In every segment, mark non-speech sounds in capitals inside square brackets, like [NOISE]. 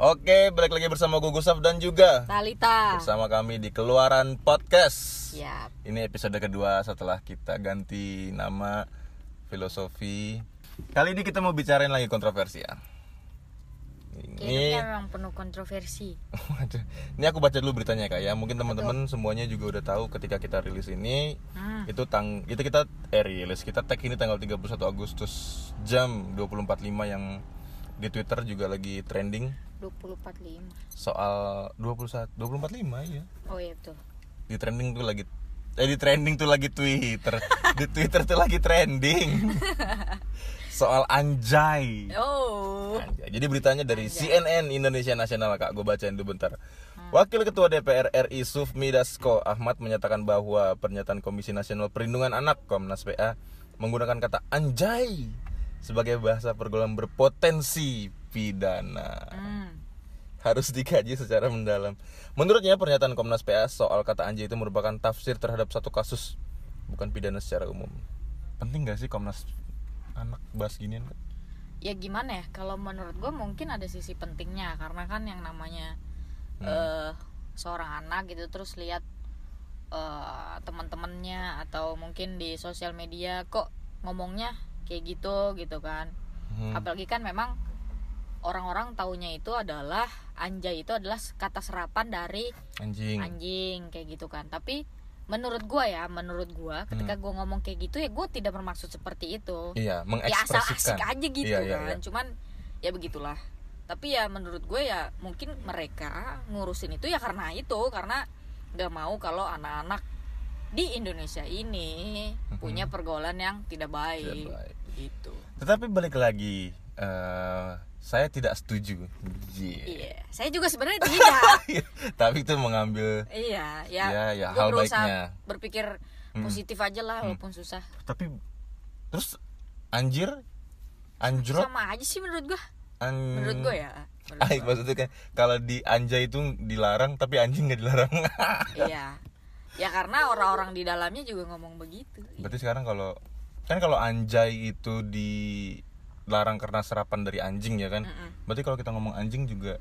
Oke, balik lagi bersama gue Gusaf dan juga Talita. bersama kami di Keluaran Podcast. Ya, Ini episode kedua setelah kita ganti nama filosofi. Kali ini kita mau bicarain lagi kontroversi ya. kayaknya Ini, memang penuh kontroversi. [LAUGHS] Ini aku baca dulu beritanya kak ya. Mungkin teman-teman semuanya juga udah tahu ketika kita rilis ini Hmm. itu tang itu kita eh rilis kita tag ini tanggal 31 Agustus jam 24.5 yang di Twitter juga lagi trending 2045. soal 21 24.5 ya. Oh iya betul. Di trending tuh lagi eh di trending tuh lagi Twitter. [LAUGHS] di Twitter tuh lagi trending. [LAUGHS] soal anjay. Oh. Anjay. Jadi beritanya dari CNN Indonesia Nasional kak, gue bacain dulu bentar. Wakil Ketua DPR RI Sufmi Dasko Ahmad menyatakan bahwa pernyataan Komisi Nasional Perlindungan Anak Komnas PA menggunakan kata anjay sebagai bahasa pergaulan berpotensi pidana. Hmm. Harus dikaji secara mendalam. Menurutnya pernyataan Komnas PA soal kata anjay itu merupakan tafsir terhadap satu kasus bukan pidana secara umum. Penting gak sih Komnas anak bahas ginian? Kak? Ya gimana ya? Kalau menurut gue mungkin ada sisi pentingnya karena kan yang namanya Hmm. eh seorang anak gitu terus lihat eh teman-temannya atau mungkin di sosial media kok ngomongnya kayak gitu gitu kan. Hmm. apalagi kan memang orang-orang taunya itu adalah anjay itu adalah kata serapan dari Anjing. anjing kayak gitu kan tapi menurut gua ya menurut gua ketika Hmm. gua ngomong kayak gitu ya gua tidak bermaksud seperti itu Iya, ya asal mengekspresikan. asik aja gitu Iya, iya, kan iya. cuman ya begitulah tapi ya menurut gue ya mungkin mereka ngurusin itu ya karena itu karena nggak mau kalau anak-anak di Indonesia ini punya pergaulan yang tidak baik. Tidak baik. gitu Tetapi balik lagi, eh, saya tidak setuju. Iya. Iya, saya juga sebenarnya tidak. [LAUGHS] Tapi itu mengambil. iya, ya. Iya, ya, gua hal baiknya. berpikir Hmm. positif aja lah, walaupun susah. Tapi terus anjir, anjrot, Sama aja sih menurut gua. an... Menurut gua ya. menurut Ah, gua. maksudnya kan kalau di anjay itu dilarang, tapi anjing nggak dilarang. [LAUGHS] iya. Ya karena orang-orang di dalamnya juga ngomong begitu. Berarti sekarang kalau kan kalau anjay itu dilarang karena serapan dari anjing ya kan? Mm-mm. Berarti kalau kita ngomong anjing juga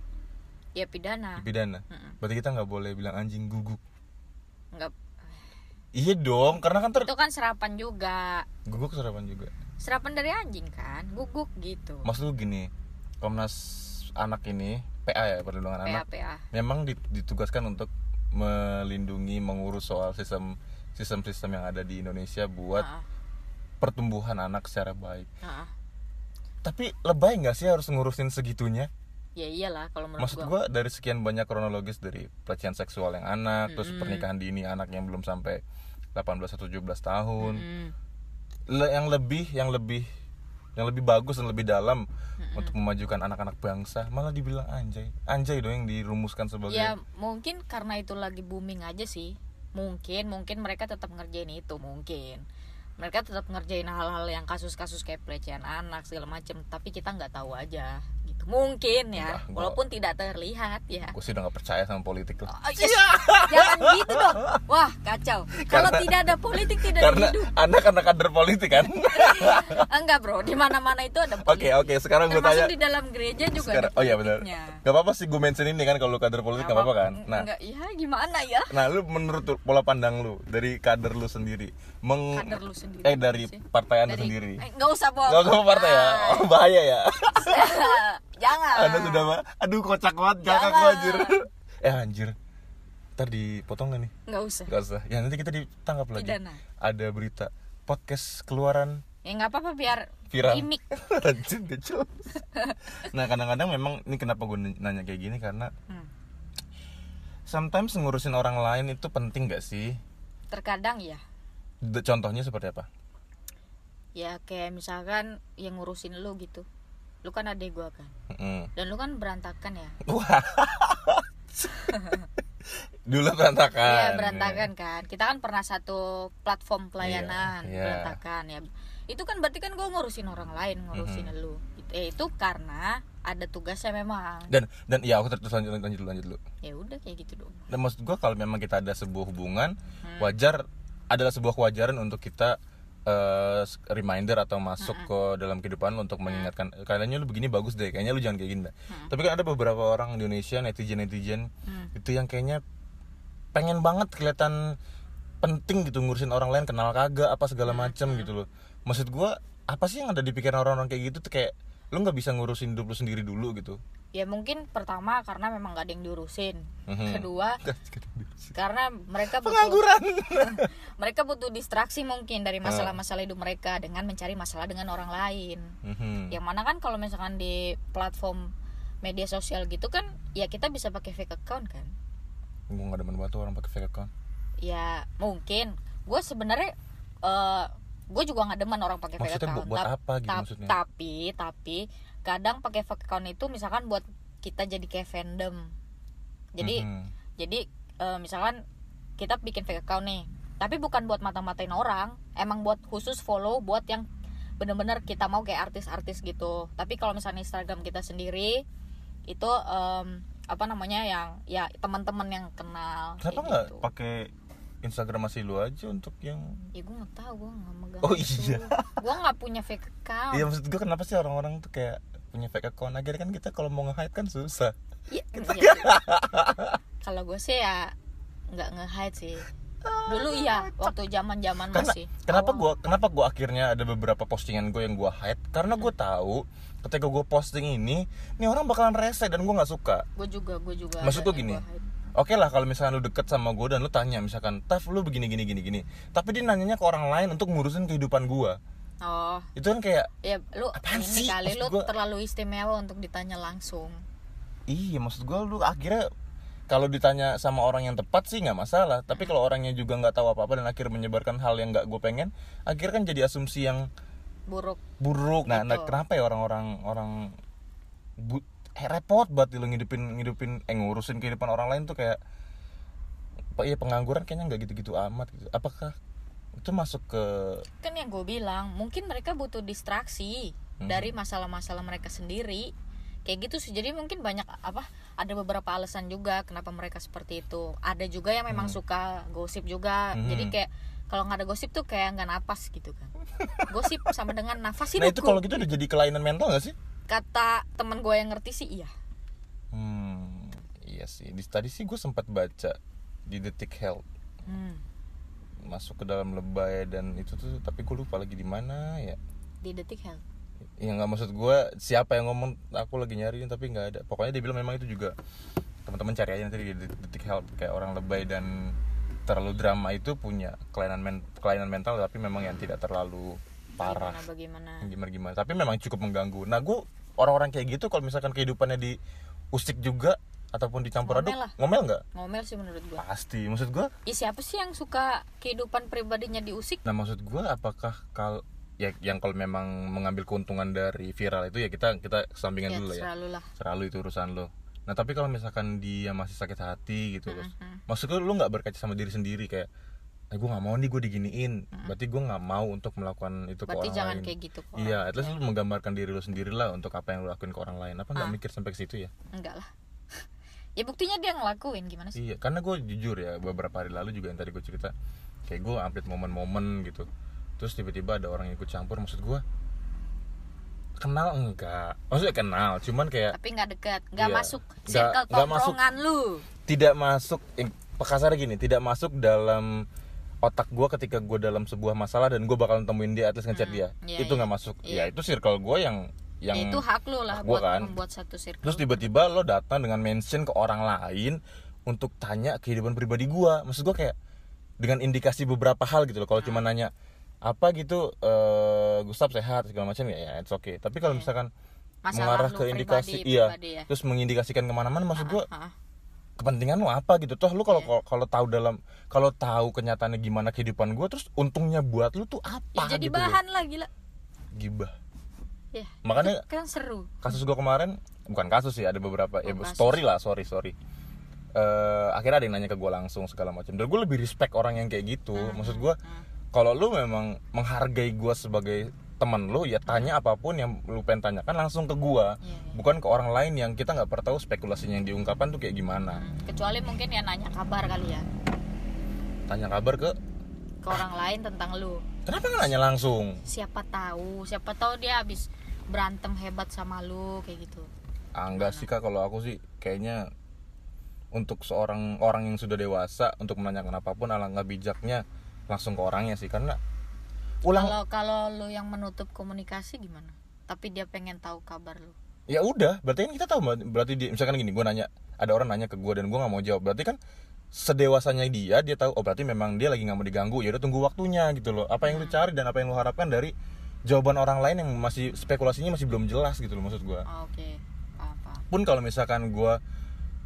Ya pidana. dipidana. Mm-mm. Berarti kita nggak boleh bilang anjing guguk. Enggak Iya dong, karena kan ter itu kan serapan juga. guguk serapan juga. Serapan dari anjing kan, guguk gitu. Maksud lu gini, Komnas Anak ini, PA ya perlindungan PA anak, PA. memang dit- ditugaskan untuk melindungi, mengurus soal sistem sistem-sistem yang ada di Indonesia buat Heeh, pertumbuhan anak secara baik. heeh. Tapi lebay nggak sih harus ngurusin segitunya? Ya iyalah kalau menurut Maksud gua. gua dari sekian banyak kronologis dari pelecehan seksual yang anak, terus Mm-mm. pernikahan dini anak yang belum sampai 18 atau 17 tahun. Mm-mm. Le- yang lebih yang lebih yang lebih bagus dan lebih dalam untuk memajukan anak-anak bangsa malah dibilang anjay anjay dong yang dirumuskan sebagai Ya mungkin karena itu lagi booming aja sih. Mungkin mungkin mereka tetap ngerjain itu mungkin. Mereka tetap ngerjain hal-hal yang kasus-kasus kayak pelecehan anak segala macem Tapi kita nggak tahu aja. Mungkin ya, Enggak, gua- walaupun tidak terlihat ya. gue sih udah gak percaya sama politik loh Oh, yes. Jangan gitu dong. Wah kacau. [LAUGHS] Kalau Karena- tidak ada politik tidak karena ada hidup. anak anak kader politik kan [LAUGHS] Enggak bro, di mana-mana itu ada oke politik. oke sekarang gue tanya di dalam gereja juga sekarang ada oh iya benar gak apa-apa sih gue mention ini kan kalau kader politik gak apa-apa kan nah Enggak, ya gimana ya? nah lu menurut tuh pola pandang lu dari kader lu sendiri meng Kader lu sendiri eh dari sih. partai anda Dari- sendiri Eh, nggak usah bohong. Gak usah partai ya oh, bahaya ya [LAUGHS] Jangan. anda sudah aduh kocak banget Jangan. anjir [LAUGHS] eh anjir ntar dipotong gak nih Nggak usah. Gak usah. Ya nanti kita ditangkap lagi. Pidana. Ada berita podcast keluaran Ya nggak apa-apa biar viral. gimmick. [LAUGHS] Jelas. [LAUGHS] nah kadang-kadang memang ini kenapa gue nanya kayak gini karena Hmm. sometimes ngurusin orang lain itu penting gak sih? Terkadang ya. Contohnya seperti apa? Ya kayak misalkan yang ngurusin lu gitu. Lu kan adek gua kan. Mm. Dan lu kan berantakan ya. [LAUGHS] Wah. Dulu berantakan. Iya berantakan kan. Kita kan pernah satu platform pelayanan Iya, iya. berantakan ya. Itu kan berarti kan gue ngurusin orang lain, ngurusin Mm-hmm. lu. Itu, eh, itu karena ada tugasnya memang. Dan dan ya aku terus lanjut lanjut lanjut dulu. Ya udah kayak gitu dong. Dan maksud gue kalau memang kita ada sebuah hubungan Hmm. wajar adalah sebuah kewajaran untuk kita eh, reminder atau masuk ke dalam kehidupan lu untuk mengingatkan kayaknya lu begini bagus deh kayaknya lu jangan kayak gini dah." tapi kan ada beberapa orang di Indonesia netizen netizen itu yang kayaknya pengen banget kelihatan penting gitu ngurusin orang lain kenal kagak apa segala macem gitu loh. Maksud gua apa sih yang ada di pikiran orang-orang kayak gitu tuh kayak lu nggak bisa ngurusin hidup lu sendiri dulu gitu ya mungkin pertama karena memang gak ada yang diurusin. Mhm. kedua [LAUGHS] karena mereka butuh pengangguran. [LAUGHS] Mereka butuh distraksi mungkin dari masalah-masalah hidup mereka dengan mencari masalah dengan orang lain. Mhm. yang mana kan kalau misalkan di platform media sosial gitu kan ya kita bisa pakai fake account kan? Gue gak demen banget tuh orang pakai fake account. Ya mungkin. Gue sebenarnya eh gue juga nggak demen orang pakai fake account. buat apa gitu maksudnya? tapi tapi kadang pakai fake account itu misalkan buat kita jadi kayak fandom jadi Mhm. jadi eh, misalkan kita bikin fake account nih tapi bukan buat mata-matain orang emang buat khusus follow buat yang bener-bener kita mau kayak artis-artis gitu tapi kalau misalnya Instagram kita sendiri itu em, apa namanya yang ya teman-teman yang kenal kenapa nggak gitu. pakai Instagram masih lu aja untuk yang ya gue nggak tahu gue nggak megang Oh, itu. iya. gue nggak punya fake account Iya maksud gue kenapa sih orang-orang tuh kayak punya fake account. Akhirnya kan kita kalau mau nge-hide kan susah. Iya, [LAUGHS] iya. kalau gue sih ya nggak nge-hide sih. Dulu iya waktu zaman zaman karena masih. kenapa gua kenapa gua akhirnya ada beberapa postingan gue yang gua hide? Karena gue tahu ketika gue posting ini nih orang bakalan rese dan gue nggak suka. Gue juga gue juga Maksud gua gini. Oke lah kalau misalkan lu deket sama gue dan lu tanya misalkan Taf lu begini gini gini gini. Tapi dia nanyanya ke orang lain untuk ngurusin kehidupan gue oh. Itu kan kayak ya lu Apaan ini sih? kali Maksud lu gua- terlalu istimewa untuk ditanya langsung. Iya maksud gue lu akhirnya kalau ditanya sama orang yang tepat sih nggak masalah. Tapi kalau orangnya juga nggak tahu apa apa dan akhirnya menyebarkan hal yang nggak gue pengen akhirnya kan jadi asumsi yang buruk. Buruk. Nah, nah Betul. kenapa ya orang-orang orang bu, eh, repot banget lu ngidupin ngidupin eh ngurusin kehidupan orang lain tuh kayak apa iya pengangguran kayaknya nggak gitu-gitu amat gitu. Apakah itu masuk ke kan yang gue bilang mungkin mereka butuh distraksi Hmm. dari masalah-masalah mereka sendiri. Kayak gitu sih. Jadi mungkin banyak apa ada beberapa alasan juga kenapa mereka seperti itu. Ada juga yang memang suka gosip juga. Hmm. jadi kayak kalau nggak ada gosip tuh kayak nggak napas gitu kan. [LAUGHS] Gosip sama dengan nafas nah itu hidupku. kalau gitu udah jadi kelainan mental gak sih? Kata teman gue yang ngerti sih iya. Hmm iya sih. Di, tadi sih gue sempat baca di detik health. Hmm, masuk ke dalam lebay dan itu tuh tapi gue lupa lagi di mana ya. Di detik health ya nggak maksud gue siapa yang ngomong aku lagi nyariin tapi nggak ada. Pokoknya dia bilang memang itu juga teman-teman cari aja nanti di detik health. Kayak orang lebay dan terlalu drama itu punya kelainan men- kelainan mental tapi memang yang tidak terlalu parah. Gimana bagaimana? Gimana gimana? Tapi memang cukup mengganggu. Nah gue orang-orang kayak gitu kalau misalkan kehidupannya diusik juga ataupun dicampur aduk Ngomel lah. ngomel nggak ngomel sih menurut gue pasti maksud gue Ih, siapa sih yang suka kehidupan pribadinya diusik Nah maksud gue apakah kal ya yang kalau memang mengambil keuntungan dari viral itu ya kita kita kesampingan ya dulu ya selalu lah selalu itu urusan lo. Nah tapi kalau misalkan dia masih sakit hati gitu loh, Mhm. maksud gue lu nggak berkaca sama diri sendiri kayak, eh gue nggak mau nih gue diginiin, berarti gue nggak mau untuk melakukan itu ke berarti orang jangan lain. kayak gitu kok Iya, at least lu menggambarkan diri lu sendiri lah untuk apa yang lu lakuin ke orang lain. Apa nggak Ah. mikir sampai ke situ ya? enggak lah ya buktinya dia ngelakuin gimana sih Iya, karena gue jujur ya beberapa hari lalu juga yang tadi gue cerita, kayak gue update momen-momen gitu, terus tiba-tiba ada orang yang ikut campur, maksud gue kenal enggak, maksudnya kenal, cuman kayak tapi nggak dekat nggak Iya. masuk circle masuk. tongkrongan lu tidak masuk, eh, kasar gini, tidak masuk dalam otak gue ketika gue dalam sebuah masalah dan gue bakal temuin dia, at least ngechat Hmm, dia, iya, itu iya. nggak masuk, Iya. ya itu circle gue yang yang Ya, itu hak lu hak lah buat kan. membuat satu circle Terus tiba-tiba lo datang dengan mention ke orang lain untuk tanya kehidupan pribadi gua. Maksud gua kayak dengan indikasi beberapa hal gitu loh. Kalau cuma Ah. nanya apa gitu eh Gustaf sehat segala macam ya ya it's okay. Tapi kalau Iya. misalkan Masalah mengarah ke indikasi pribadi- iya, pribadi ya. terus mengindikasikan ke mana-mana maksud gua Ah, kepentingan lu apa gitu. Toh lu kalau Iya. kalau- tahu dalam kalau tahu kenyataannya gimana kehidupan gua terus untungnya buat lu tuh ya apa jadi gitu loh. bahan lah gila Gibah. Ya Makanya kan seru. kasus gue kemarin bukan kasus sih ada beberapa ya Oh, kasus. story lah sorry sorry. Eh akhirnya ada yang nanya ke gue langsung segala macam. Dan gue lebih respect orang yang kayak gitu. Hmm, maksud gue kalau lu memang menghargai gue sebagai teman lu ya tanya apa pun yang lu pengen tanyakan langsung ke gue Iya, iya. bukan ke orang lain yang kita nggak pernah tahu spekulasinya yang diungkapkan tuh kayak gimana. Hmm, kecuali mungkin ya nanya kabar kali ya. Tanya kabar ke ke orang lain tentang lu kenapa nggak nanya langsung? Siapa tahu siapa tahu dia habis berantem hebat sama lu kayak gitu. Ah, enggak sih kak. Kalau aku sih kayaknya untuk seorang orang yang sudah dewasa untuk menanyakan apa pun alangkah bijaknya langsung ke orangnya sih. Karena ulang kalau kalau lu yang menutup komunikasi gimana? Tapi dia pengen tahu kabar lu. Ya udah berarti kan kita tahu berarti dia misalkan gini gue nanya ada orang nanya ke gue dan gue nggak mau jawab. Berarti kan sedewasanya dia dia tahu oh berarti memang dia lagi nggak mau diganggu ya udah tunggu waktunya gitu loh. Apa yang lu cari dan apa yang lu harapkan dari jawaban orang lain yang masih spekulasinya masih belum jelas gitu loh maksud gue Oh, oke paham pun kalau misalkan gue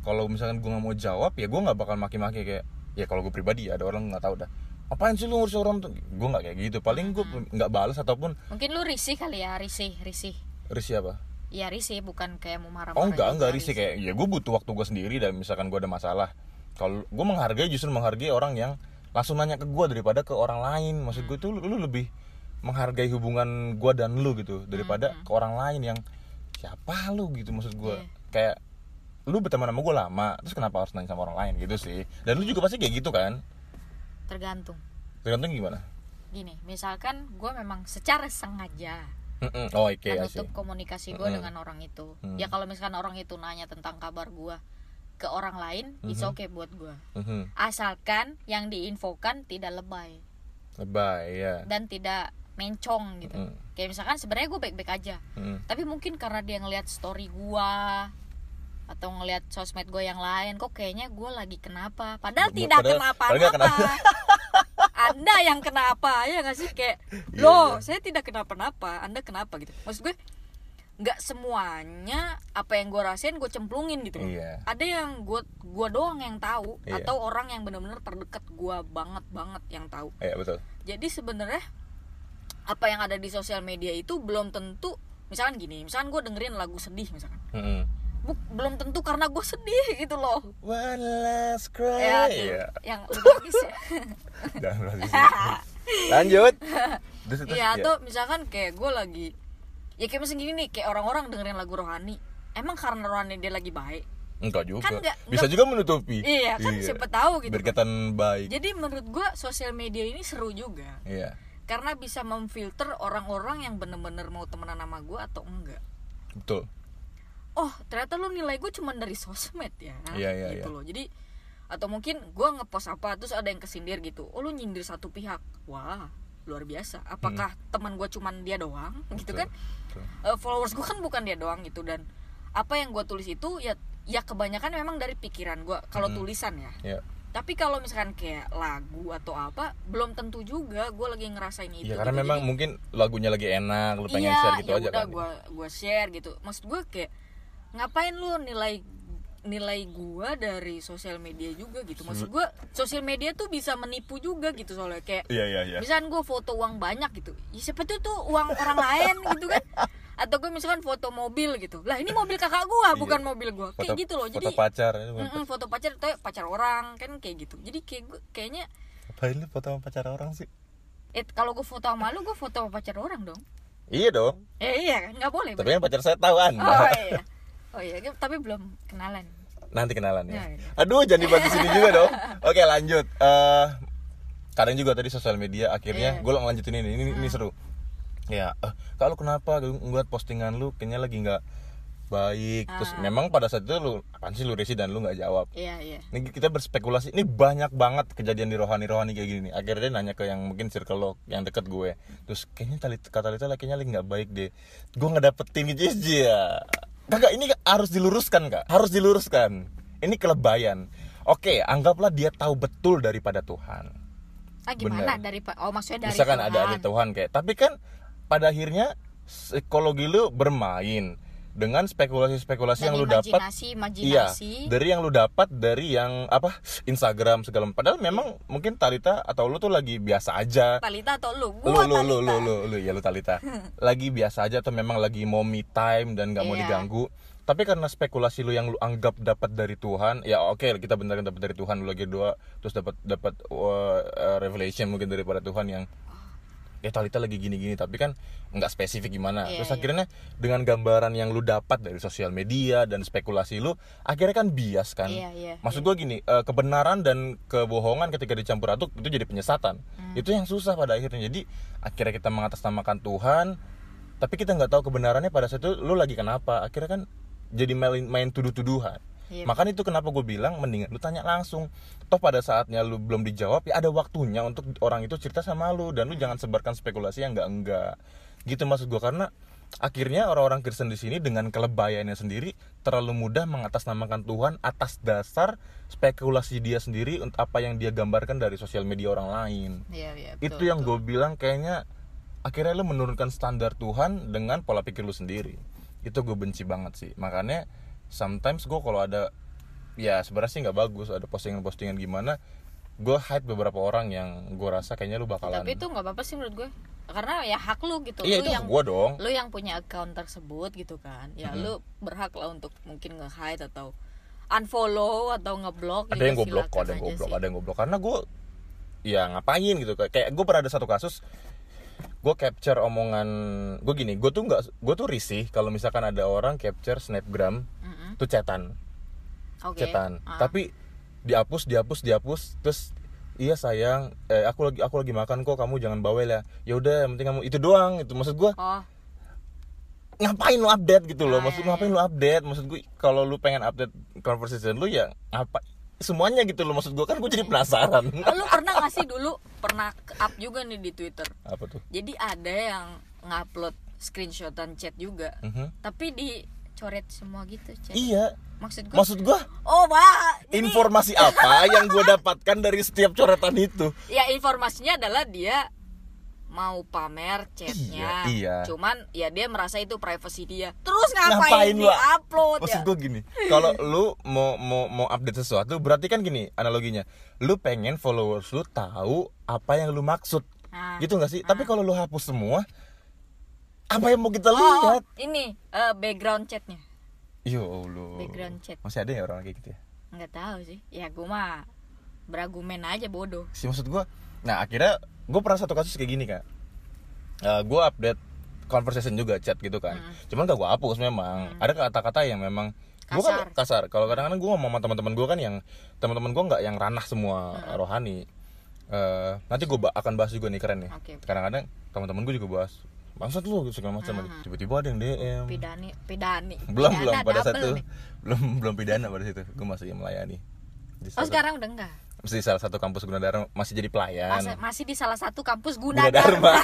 kalau misalkan gue nggak mau jawab ya gue nggak bakal maki-maki kayak ya kalau gue pribadi ada orang nggak tahu dah. Apain sih lu ngurus orang tuh? Gue nggak kayak gitu. Paling gue nggak balas ataupun mungkin lu risih kali ya risih risih. Risih apa? Iya risih bukan kayak mau marah-marah oh enggak enggak risih. kayak ya gue butuh waktu gue sendiri dan misalkan gue ada masalah kalau gue menghargai justru menghargai orang yang langsung nanya ke gue daripada ke orang lain. Maksud gue tuh lu, lu lebih menghargai hubungan gue dan lu gitu daripada ke orang lain yang siapa lu? gitu maksud gue Iya. kayak lu berteman sama gue lama terus kenapa harus nanya sama orang lain? Gitu sih. Dan lu juga pasti kayak gitu kan? Tergantung. Tergantung gimana? Gini misalkan gue memang secara sengaja Mm-mm. oh okay, menutup komunikasi gue Mm-mm. dengan orang itu. Mm. ya kalau misalkan orang itu nanya tentang kabar gue ke orang lain it's Mhm. okay buat gue Mhm. asalkan yang diinfokan tidak lebay. Lebay ya dan tidak mencong gitu. Mm. kayak misalkan sebenarnya gue baik-baik aja. Mm. tapi mungkin karena dia ngelihat story gua atau ngelihat sosmed gue yang lain kok kayaknya gue lagi kenapa? Padahal Padahal- tidak nggak kenapa-napa [LAUGHS] anda yang kenapa ya nggak sih? Kayak Iya, loh iya. saya tidak kenapa-napa anda kenapa? gitu. Maksud gue nggak semuanya apa yang gue rasain gue cemplungin gitu. Iya. ada yang gue gua doang yang tahu Iya. atau orang yang benar-benar terdekat gue banget banget yang tahu Iya betul jadi sebenarnya apa yang ada di sosial media itu belum tentu misalkan gini misalkan gue dengerin lagu sedih misalkan Mm-mm. Bu- belum tentu karena gue sedih gitu loh One last cry ya Iya. yang lu bagus ya. [LAUGHS] Lanjut. [LAUGHS] Terus, terus, Iya ya. atau misalkan kayak gue lagi ya kayak misalnya gini nih kayak orang-orang dengerin lagu rohani emang karena rohani dia lagi baik Enggak juga. Kan nggak- Bisa nggak- juga menutupi. iya kan siapa tahu gitu. Berkaitan baik. jadi menurut gue sosial media ini seru juga Iya. karena bisa memfilter orang-orang yang bener-bener mau temenan sama gue atau enggak Betul. oh ternyata lu nilai gue cuma dari sosmed ya Iya, iya, gitu iya. loh jadi atau mungkin gue ngepost apa terus ada yang kesindir gitu oh lu nyindir satu pihak wah luar biasa apakah teman gue cuman dia doang [LAUGHS] gitu Hmm. Betul, kan betul. Eh, followers gue kan bukan dia doang gitu dan apa yang gue tulis itu ya ya kebanyakan memang dari pikiran gue kalau Mm-mm. tulisan ya Ya. tapi kalau misalkan kayak lagu atau apa belum tentu juga gue lagi ngerasain itu Iya karena gitu. memang Jadi- mungkin lagunya lagi enak, lu pengen iya, share gitu ya aja udah kan. gua gua share gitu maksud gue kayak ngapain lu nilai nilai gua dari sosial media juga gitu maksud gua sosial media tuh bisa menipu juga gitu soalnya kayak Iya iya iya. misalkan gue foto uang banyak gitu ya siapa tuh tuh uang orang lain gitu kan [LAUGHS] atau gue misalkan foto mobil gitu lah ini mobil kakak gua Iya. bukan mobil gua kayak gitu loh jadi Foto pacar. bukan mm-mm, foto pacar atau pacar orang kan kayak gitu jadi kayak gua kayaknya Ngapain lu foto sama pacar orang sih? eh kalau gue foto sama lu gue foto sama pacar orang dong Iya dong. eh iya kan nggak boleh Tapi kan pacar saya tahu Anda. Oh iya. Oh iya, tapi belum kenalan. Nanti kenalan ya. Ya. Aduh, jangan dibahas di sini juga dong. Oke, lanjut. Eh kadang juga tadi sosial media akhirnya Iya. gue lanjutin ini. Ini, ini seru. Ya, eh, kalau kenapa gue ngeliat postingan lu kayaknya lagi nggak baik. Terus Ah. memang pada saat itu lu apaan sih lu resi dan lu nggak jawab. Iya, iya. Ini kita berspekulasi. Ini banyak banget kejadian di rohani-rohani kayak gini. Akhirnya dia nanya ke yang mungkin circle lo, yang deket gue. Terus kayaknya tali kata Lita kayaknya lagi nggak baik deh. Gue nggak dapetin gitu ya. Kakak ini harus diluruskan kak. Harus diluruskan. Ini kelebayan. Oke, anggaplah dia tahu betul daripada Tuhan. Ah gimana Bener. dari? Oh maksudnya dari Misalkan Tuhan. ada ada Tuhan kayak. Tapi kan pada akhirnya psikologi lu bermain dengan spekulasi-spekulasi yang lu dapat Iya, dari yang lu dapat dari yang apa Instagram segala padahal memang mungkin Talita atau lu tuh lagi biasa aja. Talita atau lu? Lu Gua lu lu Talita. lu lu lu ya lu Talita. [LAUGHS] lagi biasa aja atau memang lagi mau me time dan nggak mau Iya. diganggu. Tapi karena spekulasi lu yang lu anggap dapat dari Tuhan, ya oke kita benarkan dapat dari Tuhan lu lagi doa terus dapat dapat uh, uh, revelation mungkin daripada Tuhan yang ya Talita lagi gini-gini tapi kan nggak spesifik gimana. Iya, terus iya. akhirnya dengan gambaran yang lu dapat dari sosial media dan spekulasi lu akhirnya kan bias kan. Iya, iya, maksud gua gini eh, kebenaran dan kebohongan ketika dicampur aduk itu jadi penyesatan. Hmm. itu yang susah pada akhirnya. Jadi akhirnya kita mengatasnamakan Tuhan tapi kita nggak tahu kebenarannya pada saat itu lu lagi kenapa. Akhirnya kan jadi main, main tuduh-tuduhan Iya. makanya itu kenapa gue bilang mendingan lu tanya langsung. Toh pada saatnya lu belum dijawab ya ada waktunya untuk orang itu cerita sama lu dan lu jangan sebarkan spekulasi yang enggak enggak. Gitu maksud gue karena akhirnya orang-orang Kristen di sini dengan kelebayannya sendiri terlalu mudah mengatasnamakan Tuhan atas dasar spekulasi dia sendiri untuk apa yang dia gambarkan dari sosial media orang lain. Iya, itu betul, yang betul. gue bilang kayaknya akhirnya lu menurunkan standar Tuhan dengan pola pikir lu sendiri. Itu gue benci banget sih. Makanya sometimes gue kalau ada ya sebenarnya sih nggak bagus ada postingan-postingan gimana gue hide beberapa orang yang gue rasa kayaknya lu bakalan tapi itu nggak apa-apa sih menurut gue karena ya hak lu gitu. Iya lu itu yang gue dong. lu yang punya account tersebut gitu kan. Ya lu berhak lah untuk mungkin nge-hide atau unfollow atau ngeblok ada juga yang gue blok ada yang gue blok ada yang gue blok. Karena gue ya ngapain gitu. Kayak gue pernah ada satu kasus gue capture omongan gue gini gue tuh nggak gue tuh risih kalau misalkan ada orang capture snapgram Mm-mm. tuh chatan. Oke. Chatan. Ah. tapi dihapus dihapus dihapus terus iya sayang eh, aku lagi aku lagi makan kok kamu jangan bawel ya. Ya udah penting kamu itu doang itu maksud gue oh. ngapain lu update gitu loh? Ah, maksud iya, ngapain lu update? Maksud gue kalau lu pengen update conversation lu ya apa semuanya gitu loh maksud gue kan gue jadi penasaran. [LAUGHS] Lu pernah gak sih dulu pernah up juga nih di twitter? Apa tuh? Jadi ada yang ngupload screenshotan chat juga Mhm. tapi dicoret semua gitu chat. Iya. Maksud gue maksud gue oh wah jadi- informasi apa yang gue dapatkan dari setiap coretan itu? Ya informasinya adalah dia mau pamer chatnya. Iya, iya. cuman ya dia merasa itu privacy dia. Terus ngapain, ngapain di lu upload? Maksud ya. gue gini kalau lu mau mau mau update sesuatu berarti kan gini analoginya. Lu pengen followers lu tahu apa yang lu maksud. Nah, gitu nggak sih? Tapi kalau lu hapus semua apa yang mau kita oh, oh, lihat? ini eh, background chatnya. Ya allah. Background chat. masih ada ya orang kayak gitu ya? Nggak tahu sih. Ya gue mah beragumen aja bodoh. Sih maksud gue nah akhirnya gue pernah satu kasus kayak gini kak. Gue update conversation juga chat gitu kan. Cuman gak gue hapus memang. Ada kata-kata yang memang gue kan Kasar. kasar. Kalau kadang-kadang gue ngomong sama teman-teman gue kan yang teman-teman gue nggak yang ranah semua rohani. Eh, nanti gue akan bahas juga nih keren nih. Oke. kadang-kadang teman-teman gue juga bahas bangsat lu segala macam. Tiba-tiba ada yang DM pidani pidani. [LAUGHS] Belum Pidana belum pada nih. belum belum pidana pada situ gue masih melayani di oh sekarang udah enggak masih di salah satu kampus Gunadarma masih jadi pelayan. Masih, masih di salah satu kampus Gunadarma. Gunadarma. [LAUGHS]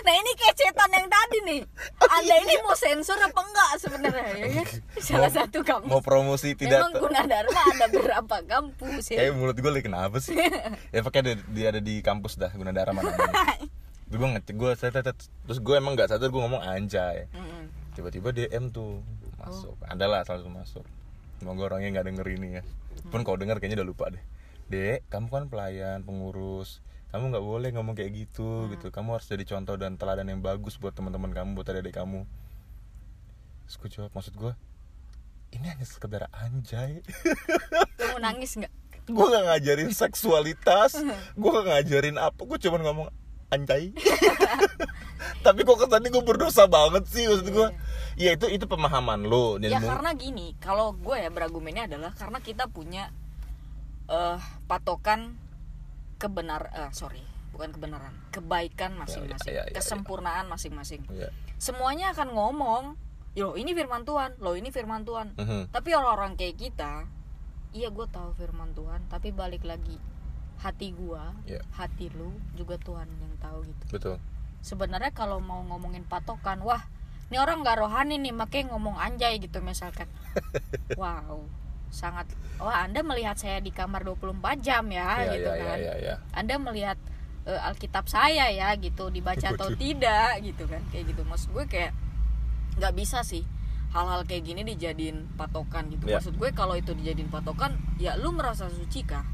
Nah ini kecetan yang tadi nih. Anda ini mau sensor apa enggak sebenarnya? Ya kan? salah Mau- satu kampus. mau promosi tidak memang Gunadarma ada berapa kampus ya? Kayak mulut gue lagi kenapa sih? [LAUGHS] Ya pakai ada dia ada di kampus dah Gunadarma namanya. [LAUGHS] Terus gue ngecek gue terus gue emang nggak sadar gue ngomong anjay. Tiba-tiba DM tuh masuk. Ada lah salah satu masuk semoga orangnya nggak denger ini ya. Pun kalau denger kayaknya udah lupa deh. Dek kamu kan pelayan pengurus. Kamu nggak boleh ngomong kayak gitu gitu. Kamu harus jadi contoh dan teladan yang bagus buat teman-teman kamu buat adik kamu. Terus gue jawab maksud gue ini hanya sekedar anjay. Mau nangis nggak? Gue gak ngajarin seksualitas. [LAUGHS] Gue gak ngajarin apa. Gue cuma ngomong anjay [LAUGHS] tapi kok kesannya gue berdosa banget sih maksud gue ya itu itu pemahaman lo dan ya mung- karena gini kalau gue ya beragumennya adalah karena kita punya eh patokan kebenar eh sorry bukan kebenaran kebaikan masing-masing ya, ya, ya. kesempurnaan masing-masing ya. semuanya akan ngomong yo ini firman Tuhan lo ini firman Tuhan Mhm. tapi orang-orang kayak kita iya gue tahu firman Tuhan tapi balik lagi hati gua Iya. hati lu juga Tuhan yang tahu gitu. Betul. Sebenarnya kalau mau ngomongin patokan wah ini orang nggak rohani nih makanya ngomong anjay gitu misalkan. [LAUGHS] Wow sangat wah anda melihat saya di kamar 24 jam ya, ya gitu ya, kan. ya ya ya anda melihat eh, Alkitab saya ya gitu dibaca atau tidak gitu kan kayak gitu. Maksud gue kayak nggak bisa sih hal-hal kayak gini dijadiin patokan gitu. Ya. maksud gue kalau itu dijadiin patokan ya lu merasa suci kah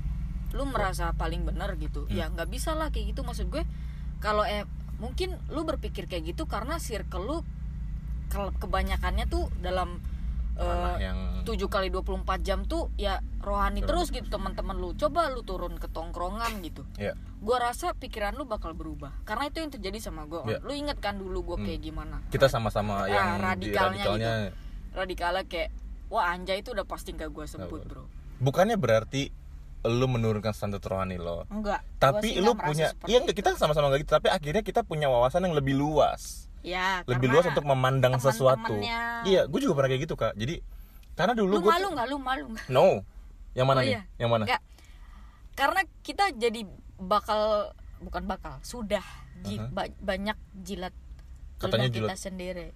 lu merasa paling benar gitu. Ya nggak bisa lah kayak gitu. Maksud gue kalau eh mungkin lu berpikir kayak gitu karena circle lu ke- kebanyakannya tuh dalam yang 7 kali 24 jam tuh ya rohani terus. gitu. Teman-teman lu coba lu turun ke tongkrongan gitu. Ya gua rasa pikiran lu bakal berubah. Karena itu yang terjadi sama gua. Iya. lu inget kan dulu gua kayak gimana? Kita sama-sama Ah, yang di radikalnya radikalnya. radikalnya kayak wah anjay itu udah pasti gak gua sebut bro. bukannya berarti lu menurunkan standar rohani lo. Enggak tapi lu punya iya enggak kita sama-sama enggak gitu tapi akhirnya kita punya wawasan yang lebih luas. Ya lebih luas untuk memandang sesuatu. iya gue juga pernah kayak gitu kak. Jadi karena dulu lu gue malu nggak? Lu malu nggak? No. Yang mana Oh, nih? iya. yang mana? Nggak. karena kita jadi bakal bukan bakal sudah ji- ba- banyak jilat Katanya kita jilat. sendiri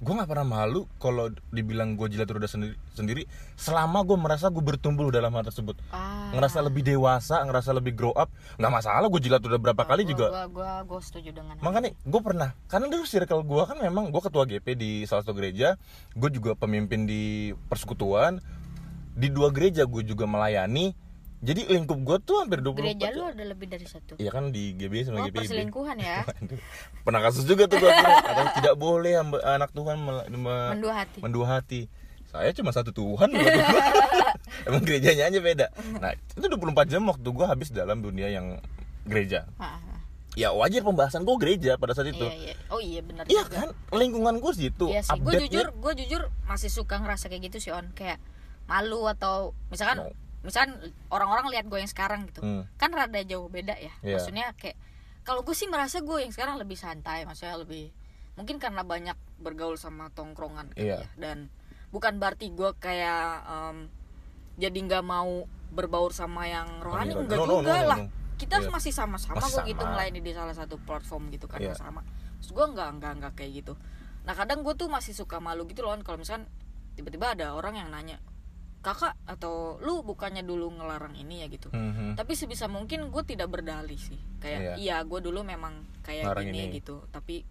gue nggak pernah malu kalau dibilang gue jilat udah sendiri sendiri selama gue merasa gue bertumbuh dalam hal tersebut. Ah. Ngerasa lebih dewasa ngerasa lebih grow up. Nggak masalah gue jilat udah berapa kali gua, juga. gua gua gua setuju dengan makanya gue pernah karena dulu circle gue kan memang gue ketua GP di salah satu gereja gue juga pemimpin di persekutuan. Di dua gereja gue juga melayani jadi lingkup gue tuh hampir 24 gereja lu ada lebih dari satu? Iya kan di GB sama oh GPIB perselingkuhan ya. [LAUGHS] Pernah kasus juga tuh gue Katanya tidak boleh anak Tuhan mendua hati. mendua hati. Saya cuma satu Tuhan. [LAUGHS] Emang gerejanya aja beda. Nah itu 24 jam waktu gue habis dalam dunia yang gereja. Ya wajar pembahasan gue gereja pada saat itu. Iya iya. Oh iya benar Iya juga. kan? Lingkungan gue situ. Iya sih, gue jujur, gue jujur masih suka ngerasa kayak gitu sih on, kayak malu atau misalkan, No. Misalkan orang-orang lihat gue yang sekarang gitu, Hmm. kan rada jauh beda ya. Iya. Maksudnya kayak, kalau gue sih merasa gue yang sekarang lebih santai, maksudnya lebih, mungkin karena banyak bergaul sama tongkrongan, kali Iya. ya. dan bukan berarti gue kayak em, jadi nggak mau berbaur sama yang rohani, enggak No, no, juga no, no, lah. no. Kita Iya. masih sama-sama gue gitu melayani di salah satu platform gitu kan yang sama. Terus gue nggak nggak nggak kayak gitu. Nah kadang gue tuh masih suka malu gitu loh kalau misalkan tiba-tiba ada orang yang nanya kakak atau lu bukannya dulu ngelarang ini ya gitu. Mhm. Tapi sebisa mungkin gue tidak berdalih sih. Kayak iya gue dulu memang kayak Larang gini ini. gitu. Tapi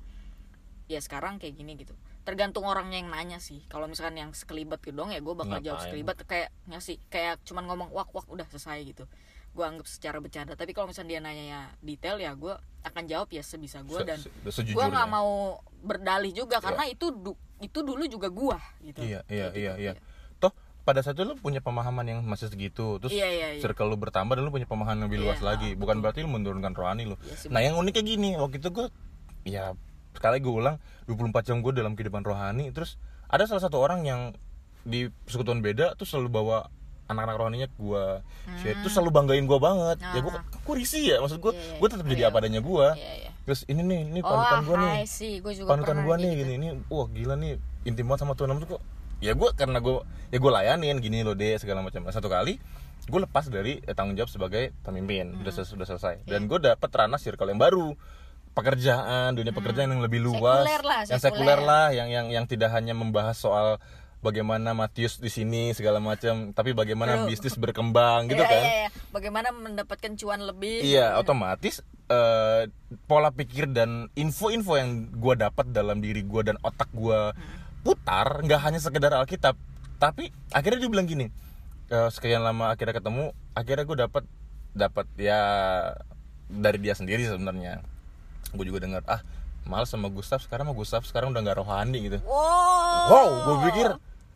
ya sekarang kayak gini gitu. Tergantung orangnya yang nanya sih. Kalau misalkan yang sekelibat gitu dong ya gue bakal jawab sekelibat kayak ngasih kayak cuman ngomong wak wak udah selesai gitu. Gue anggap secara bercanda. Tapi kalau misalnya dia nanya ya detail ya gue akan jawab ya sebisa gue dan se- gue nggak mau berdalih juga karena itu du- itu dulu juga gua gitu Iya iya gitu. iya iya. Pada saat itu lu punya pemahaman yang masih segitu, terus Iya, iya, iya. circle lu bertambah dan lu punya pemahaman yang lebih luas Iya, lagi. Bukan berarti lu menurunkan rohani lu. Sih, nah yang unik kayak gini, waktu itu gue, ya sekali gue ulang 24 jam gue dalam kehidupan rohani, terus ada salah satu orang yang di persekutuan beda tuh selalu bawa anak-anak rohaninya gue share terus selalu banggain gue banget ya gue Hmm. Ah. gue risih ya maksud gue Iya, iya. gue tetap jadi Iya. apa adanya gue Iya, iya. terus ini nih ini Oh, panutan gue nih sih, gue juga panutan gue nih gitu. gini ini wah gila nih intim banget sama Tuhan tuh kok ya gue karena gue ya gue layanin gini loh deh segala macam Nah, satu kali gue lepas dari eh, tanggung jawab sebagai pemimpin udah Hmm. sel- sudah selesai Iya. dan gue dapet ranah circle yang baru pekerjaan dunia pekerjaan yang lebih luas Hmm. Sekuler lah, yang sekuler. sekuler lah yang yang yang tidak hanya membahas soal bagaimana Matius di sini segala macam tapi bagaimana Bro. bisnis berkembang gitu Iya, kan iya, iya. bagaimana mendapatkan cuan lebih Iya, otomatis eh, pola pikir dan info-info yang gua dapat dalam diri gua dan otak gua putar nggak hanya sekedar Alkitab, tapi akhirnya dia bilang gini, eh, sekian lama akhirnya ketemu, akhirnya gue dapat dapat ya dari dia sendiri sebenarnya. Gue juga dengar ah males sama Gustaf sekarang sama Gustaf sekarang udah nggak rohani gitu. wow Wow, gue pikir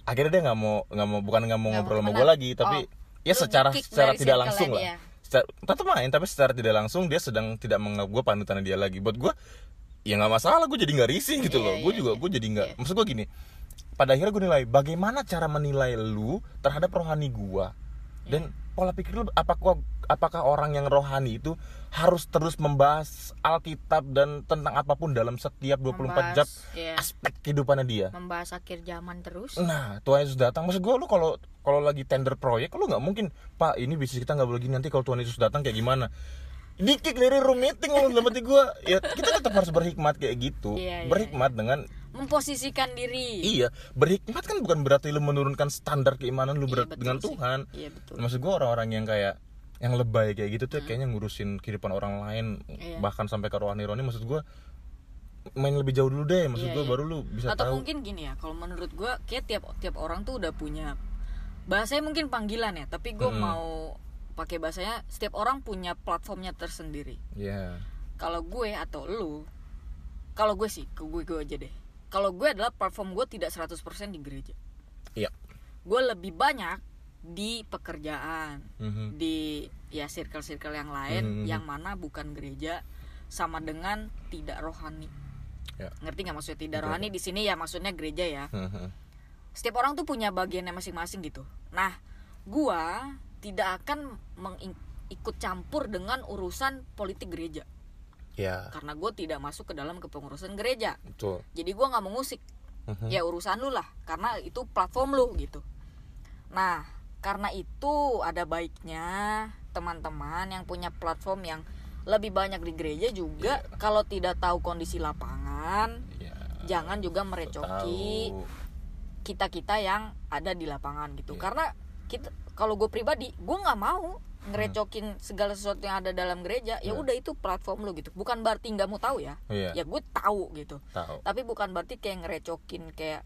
akhirnya dia nggak mau nggak mau bukan nggak mau Nggak ngobrol sama gue lagi, tapi Oh, ya secara secara tidak langsung lah. Secara, tetap main, tapi secara tidak langsung dia sedang tidak menganggap gue panutan dia lagi. Buat gue ya nggak masalah, gue jadi nggak risih gitu Iya, loh. Gue iya, juga iya. gue jadi nggak. Iya. Maksud gue gini, pada akhirnya gue nilai bagaimana cara menilai lu terhadap rohani gue dan pola pikir lu apakah apakah orang yang rohani itu harus terus membahas Alkitab dan tentang apa pun dalam setiap 24 jam Membahas, iya. aspek kehidupannya dia. membahas akhir zaman terus Nah, Tuhan Yesus datang. Maksud gue lu kalau kalau lagi tender proyek lu nggak mungkin, Pak, ini bisnis kita nggak boleh gini nanti kalau Tuhan Yesus datang kayak gimana? Dikik dari room meeting lu dalam hati gue. Ya kita tetap harus berhikmat kayak gitu. Iya, iya, berhikmat dengan memposisikan diri iya, berhikmat kan bukan berarti lu menurunkan standar keimanan lu Iya, betul dengan sih. Tuhan. iya betul Maksud gue orang-orang yang kayak yang lebay kayak gitu tuh kayaknya ngurusin kehidupan orang lain Hmm. Iya. bahkan sampai ke rohani-rohani maksud gue main lebih jauh dulu deh maksud Iya, gue iya. baru lu bisa atau tahu mungkin gini ya kalau menurut gua kayak tiap tiap orang tuh udah punya bahasanya mungkin panggilan ya tapi gue Mm-mm. mau pakai bahasanya setiap orang punya platformnya tersendiri ya kalau gue atau lu kalau gue sih ke gue gue aja deh kalau gue adalah platform gue tidak 100% di gereja iya gue lebih banyak di pekerjaan Mhm. di ya circle-circle yang lain Mhm. yang mana bukan gereja sama dengan tidak rohani Ya. ngerti nggak maksudnya tidak Ngerti. rohani di sini ya maksudnya gereja ya Mhm. setiap orang tuh punya bagiannya masing-masing gitu nah gua tidak akan mengikut campur dengan urusan politik gereja. Ya. Karena gue tidak masuk ke dalam kepengurusan gereja. Betul. Jadi gua nggak mengusik. Mhm. ya urusan lu lah karena itu platform lu gitu. Nah karena itu ada baiknya teman-teman yang punya platform yang lebih banyak di gereja juga Iya. kalau tidak tahu kondisi lapangan ya jangan juga merecoki kita kita yang ada di lapangan gitu. Iya. karena kita kalau gue pribadi gue nggak mau ngerecokin segala sesuatu yang ada dalam gereja. Ya Iya. udah itu platform lu gitu. Bukan berarti nggak mau tahu ya. Iya. ya gue tahu gitu. Tahu. Tapi bukan berarti kayak ngerecokin kayak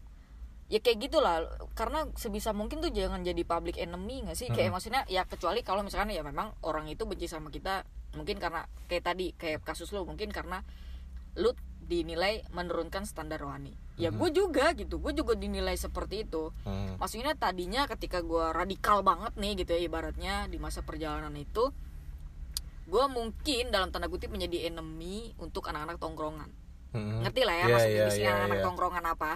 ya kayak gitulah. Karena sebisa mungkin tuh jangan jadi public enemy nggak sih? Kayak Mm-mm. maksudnya ya kecuali kalau misalkan ya memang orang itu benci sama kita mungkin karena kayak tadi kayak kasus lu mungkin karena lu dinilai menurunkan standar rohani ya Mhm. gue juga gitu gue juga dinilai seperti itu Mhm. maksudnya tadinya ketika gue radikal banget nih gitu ya ibaratnya di masa perjalanan itu gue mungkin dalam tanda kutip menjadi enemy untuk anak-anak tongkrongan Mhm. ngerti lah ya Iya, maksud iya, di sini iya, anak-anak iya. tongkrongan apa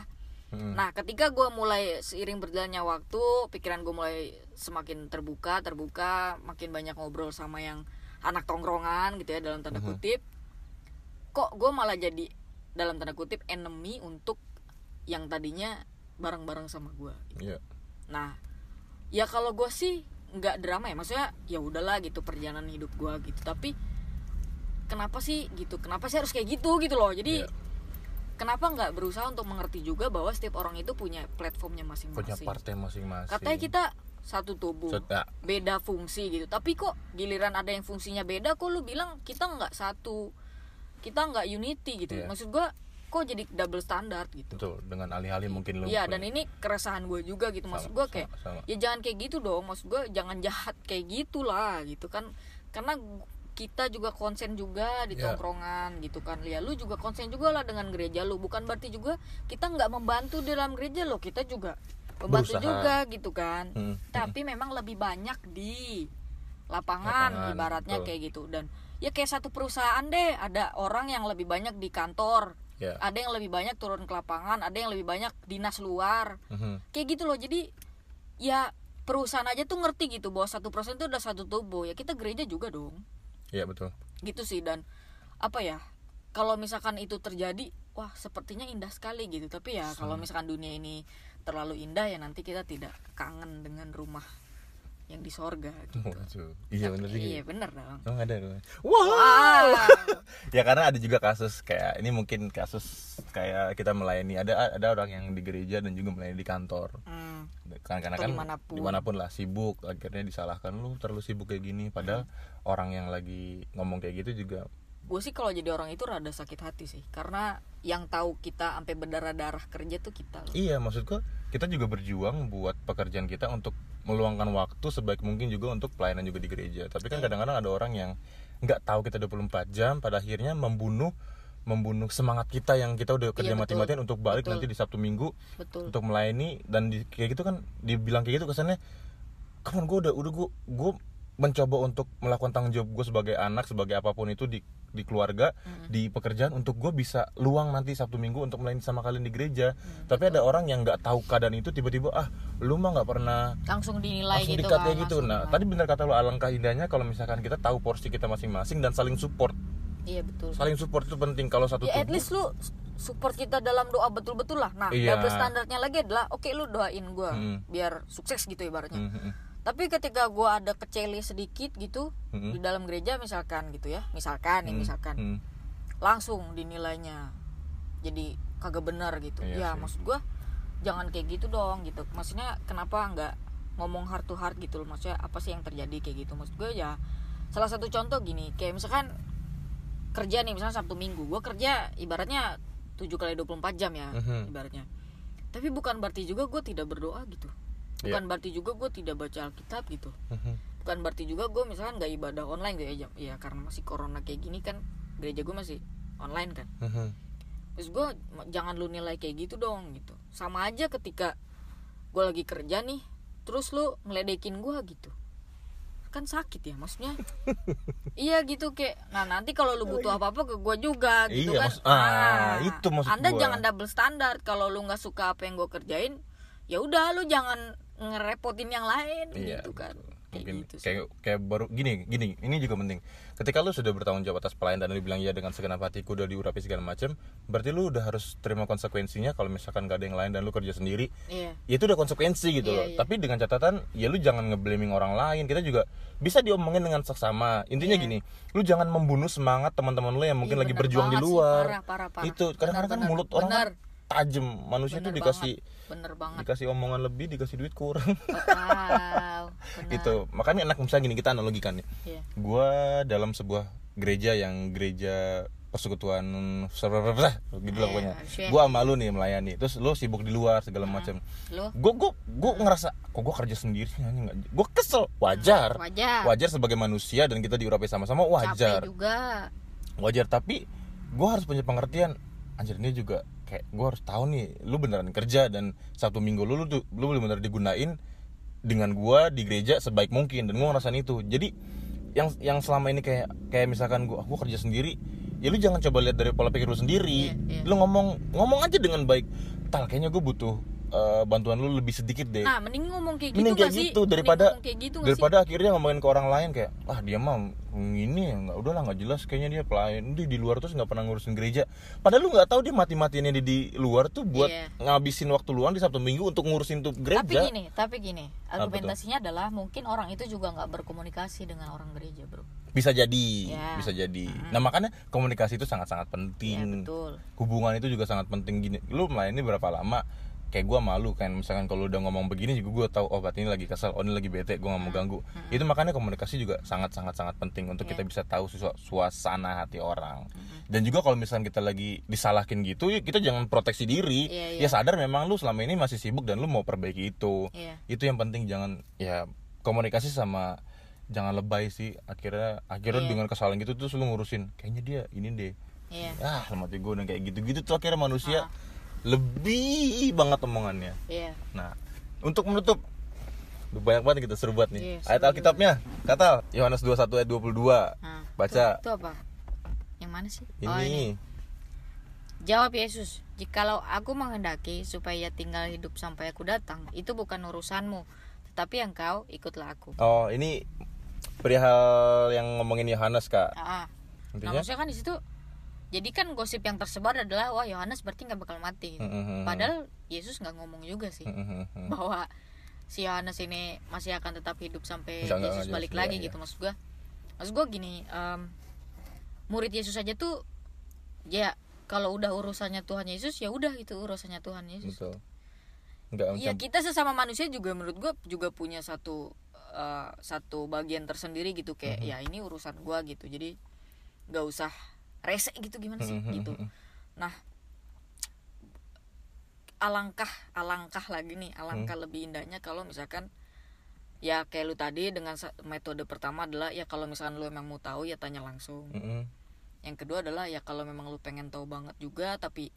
Mhm. nah ketika gue mulai seiring berjalannya waktu pikiran gue mulai semakin terbuka terbuka makin banyak ngobrol sama yang anak tongkrongan gitu ya dalam tanda Mhm. kutip kok gue malah jadi dalam tanda kutip enemy untuk yang tadinya bareng-bareng sama gue Iya. Nah, ya kalau gue sih nggak drama ya, maksudnya ya udahlah gitu perjalanan hidup gue gitu. Tapi kenapa sih gitu? Kenapa sih harus kayak gitu gitu loh? Jadi Iya. kenapa nggak berusaha untuk mengerti juga bahwa setiap orang itu punya platformnya punya masing-masing. partai masing-masing Katanya kita satu tubuh, Set- ya, beda fungsi gitu. Tapi kok giliran ada yang fungsinya beda, kok lu bilang kita nggak satu, kita nggak unity gitu. Iya. Maksud gue kok jadi double standard gitu. betul dengan alih-alih mungkin lu Iya dan ini keresahan gue juga gitu maksud Sama, gue sama, kayak sama. ya jangan kayak gitu dong maksud gue jangan jahat kayak gitulah gitu kan karena kita juga konsen juga di Iya. tongkrongan gitu kan ya lu juga konsen juga lah dengan gereja lu bukan berarti juga kita nggak membantu dalam gereja lo kita juga membantu Berusaha. juga gitu kan Hmm, tapi memang lebih banyak di lapangan, Lapangan, ibaratnya betul. kayak gitu dan ya kayak satu perusahaan deh. Ada orang yang lebih banyak di kantor. Ya. Ada yang lebih banyak turun ke lapangan. Ada yang lebih banyak dinas luar. Mhm. kayak gitu loh. Jadi ya perusahaan aja tuh ngerti gitu bahwa satu persen itu udah satu tubuh. Ya kita gereja juga dong. Iya betul. Gitu sih. Dan apa ya kalau misalkan itu terjadi wah sepertinya indah sekali gitu. Tapi ya kalau misalkan dunia ini terlalu indah ya nanti kita tidak kangen dengan rumah yang di sorga gitu Waduh. iya bener sih iya bener dong Emang ada dong. Wow. [LAUGHS] ya karena ada juga kasus kayak ini mungkin kasus kayak kita melayani ada ada orang yang di gereja dan juga melayani di kantor Hmm, karena Atau kan di mana pun. di mana pun lah sibuk akhirnya disalahkan lu terlalu sibuk kayak gini padahal orang yang lagi ngomong kayak gitu juga gue sih kalau jadi orang itu rada sakit hati sih. Karena yang tahu kita sampai berdarah darah kerja tuh kita loh. Iya maksudku kita juga berjuang buat pekerjaan kita untuk meluangkan waktu sebaik mungkin juga untuk pelayanan juga di gereja. Tapi kan kadang-kadang ada orang yang nggak tahu kita 24 jam pada akhirnya membunuh membunuh semangat kita yang kita udah kerja Iya, mati-matian untuk balik Betul. nanti di Sabtu Minggu betul. untuk melayani. Dan di, kayak gitu kan dibilang kayak gitu kesannya kapan gue udah udah gue gue mencoba untuk melakukan tanggung jawab gue sebagai anak sebagai apa pun itu di di keluarga di pekerjaan untuk gue bisa luang nanti sabtu minggu untuk melayani sama kalian di gereja. Tapi ada orang yang nggak tahu keadaan itu tiba-tiba ah lu mah nggak pernah langsung dinilai langsung gitu kan, kayak gitu. langsung, nah tadi benar kata lo alangkah indahnya kalau misalkan kita tahu porsi kita masing-masing dan saling support. Iya betul. Saling support itu penting kalau satu ya at least lu support kita dalam doa betul-betul lah. Nah Iya. double standarnya lagi adalah oke lu doain gue Hmm. biar sukses gitu ibaratnya. Hmm, hmm, tapi ketika gue ada kecele sedikit gitu hmm, di dalam gereja misalkan gitu ya misalkan nih hmm, misalkan. Hmm. langsung dinilainya jadi kagak benar gitu. Iya ya sih. maksud gua jangan kayak gitu dong gitu. Maksudnya kenapa nggak ngomong heart to heart gitu loh? Maksudnya apa sih yang terjadi kayak gitu? Maksud gue ya salah satu contoh gini kayak misalkan kerja nih misalnya sabtu minggu. Gue kerja ibaratnya 7 kali 24 jam ya Mhm. ibaratnya. Tapi bukan berarti juga gue tidak berdoa gitu Bukan berarti juga gue tidak baca alkitab gitu. Hmm, bukan berarti juga gue misalkan nggak ibadah online gitu ya ya karena masih corona kayak gini kan gereja gue masih online kan. Hmm, hmm. terus gue jangan lu nilai kayak gitu dong gitu. Sama aja ketika gue lagi kerja nih terus lu ngeledekin gua gitu. Kan sakit ya maksudnya. [LAUGHS] Iya gitu kayak nah nanti kalau lu butuh apa apa ke gua juga gitu Iya, kan. maksud- ah, itu maksud anda gua. jangan double standar kalau lu nggak suka apa yang gua kerjain ya udah lu jangan ngerepotin yang lain Iya, gitu kan kayak mungkin gitu sih. kayak kayak baru gini gini ini juga penting ketika lu sudah bertanggung jawab atas pelayan dan lu bilang ya dengan segenap hatiku udah diurapi segala macam berarti lu udah harus terima konsekuensinya kalau misalkan gak ada yang lain dan lu kerja sendiri iya ya itu udah konsekuensi gitu Iya, loh iya. tapi dengan catatan ya lu jangan ngeblaming orang lain kita juga bisa diomongin dengan seksama intinya Iya. gini lu jangan membunuh semangat teman-teman lu yang mungkin Iya, lagi berjuang di banget sih, luar parah, parah, parah. itu kadang-kadang kan mulut bener. orang kan tajam manusia tuh Bener dikasih banget. Bener banget. Dikasih omongan lebih dikasih duit kurang. Wow [LAUGHS] bener. itu makanya enak misalnya gini kita analogikan nih Iya. gua dalam sebuah gereja yang gereja persekutuan gitu lah Iya, pokoknya. gua sama lu nih melayani terus lu sibuk di luar segala macam. Lu? Gue gue gue ngerasa kok gue kerja sendiri nggak gue kesel. Wajar. Wajar. Wajar. Sebagai manusia dan kita diurapi sama-sama wajar. Capek juga. Wajar tapi gue harus punya pengertian anjir ini juga kayak gue harus tahu nih lu beneran kerja dan satu minggu lu lu tuh lu bener-bener digunain dengan gue di gereja sebaik mungkin. Dan gue ngerasain itu. Jadi yang yang selama ini kayak kayak misalkan gue gue kerja sendiri ya lu jangan coba lihat dari pola pikir lu sendiri. Iya, iya. lu ngomong ngomong aja dengan baik. Tal kayaknya gue butuh eh, bantuan lu lebih sedikit deh. Nah mending ngomong kayak gitu Mending kayak sih? gitu Mending daripada kayak gitu daripada akhirnya ngomongin ke orang lain kayak ah dia mah ini ya nggak udahlah nggak jelas kayaknya dia pelayan. Dia di luar terus nggak pernah ngurusin gereja. Padahal lu nggak tahu dia mati matiannya di, di luar tuh buat Iya. ngabisin waktu luang di sabtu minggu untuk ngurusin tuh sih? gereja. Tapi gini tapi gini argumentasinya adalah mungkin orang itu juga nggak berkomunikasi dengan orang gereja bro. Bisa jadi Ya. bisa jadi. Nah makanya komunikasi itu sangat sangat penting betul. Hubungan itu juga sangat penting. Gini lu melayani berapa lama kayak gue malu kan. Misalkan kalau udah ngomong begini juga gue tahu oh berarti ini lagi kesel oh ini lagi bete gue nggak mau ganggu. itu makanya komunikasi juga sangat sangat sangat penting untuk kita bisa tahu suas- suasana hati orang. Dan juga kalau misalkan kita lagi disalahkin gitu ya kita jangan proteksi diri. Iya, ya iya. sadar memang lu selama ini masih sibuk dan lu mau perbaiki itu. Iya. itu yang penting jangan ya komunikasi sama jangan lebay sih. Akhirnya akhirnya Iya. dengan kesalahan gitu terus lu ngurusin kayaknya dia ini deh. Iya. Ah mati gue udah kayak gitu-gitu tuh akhirnya manusia lebih banget omongannya. Iya. Nah untuk menutup banyak banget kita seru banget nih. Seru ayat alkitabnya kata Yohanes 21 ayat 22 Nah, baca. itu, itu apa? Yang mana sih? Ini, oh ini. Jawab Yesus, "Jikalau aku menghendaki supaya ia tinggal hidup sampai aku datang, itu bukan urusanmu, tetapi engkau ikutlah aku." oh ini perihal yang ngomongin Yohanes kak. Ah, nah intinya? maksudnya kan di situ jadi kan gosip yang tersebar adalah wah Yohanes berarti nggak bakal mati. gitu. Mm-mm. Padahal Yesus nggak ngomong juga sih Mhm. bahwa si Yohanes ini masih akan tetap hidup sampai enggak, Yesus enggak balik jelas. lagi Iya, gitu maksud gua. Maksud gua gini, em, murid Yesus aja tuh ya kalau udah urusannya Tuhan Yesus ya udah gitu urusannya Tuhan Yesus. betul nggak Iya macam kita sesama manusia juga menurut gue juga punya satu eh, satu bagian tersendiri gitu kayak Mhm. ya ini urusan gue gitu jadi nggak usah rese gitu gimana sih Mhm, gitu. mhm. Nah alangkah alangkah lagi nih alangkah Hmm. lebih indahnya kalau misalkan ya kayak lu tadi dengan metode pertama adalah ya kalau misalkan lu emang mau tahu ya tanya langsung Mhm. yang kedua adalah ya kalau memang lu pengen tahu banget juga tapi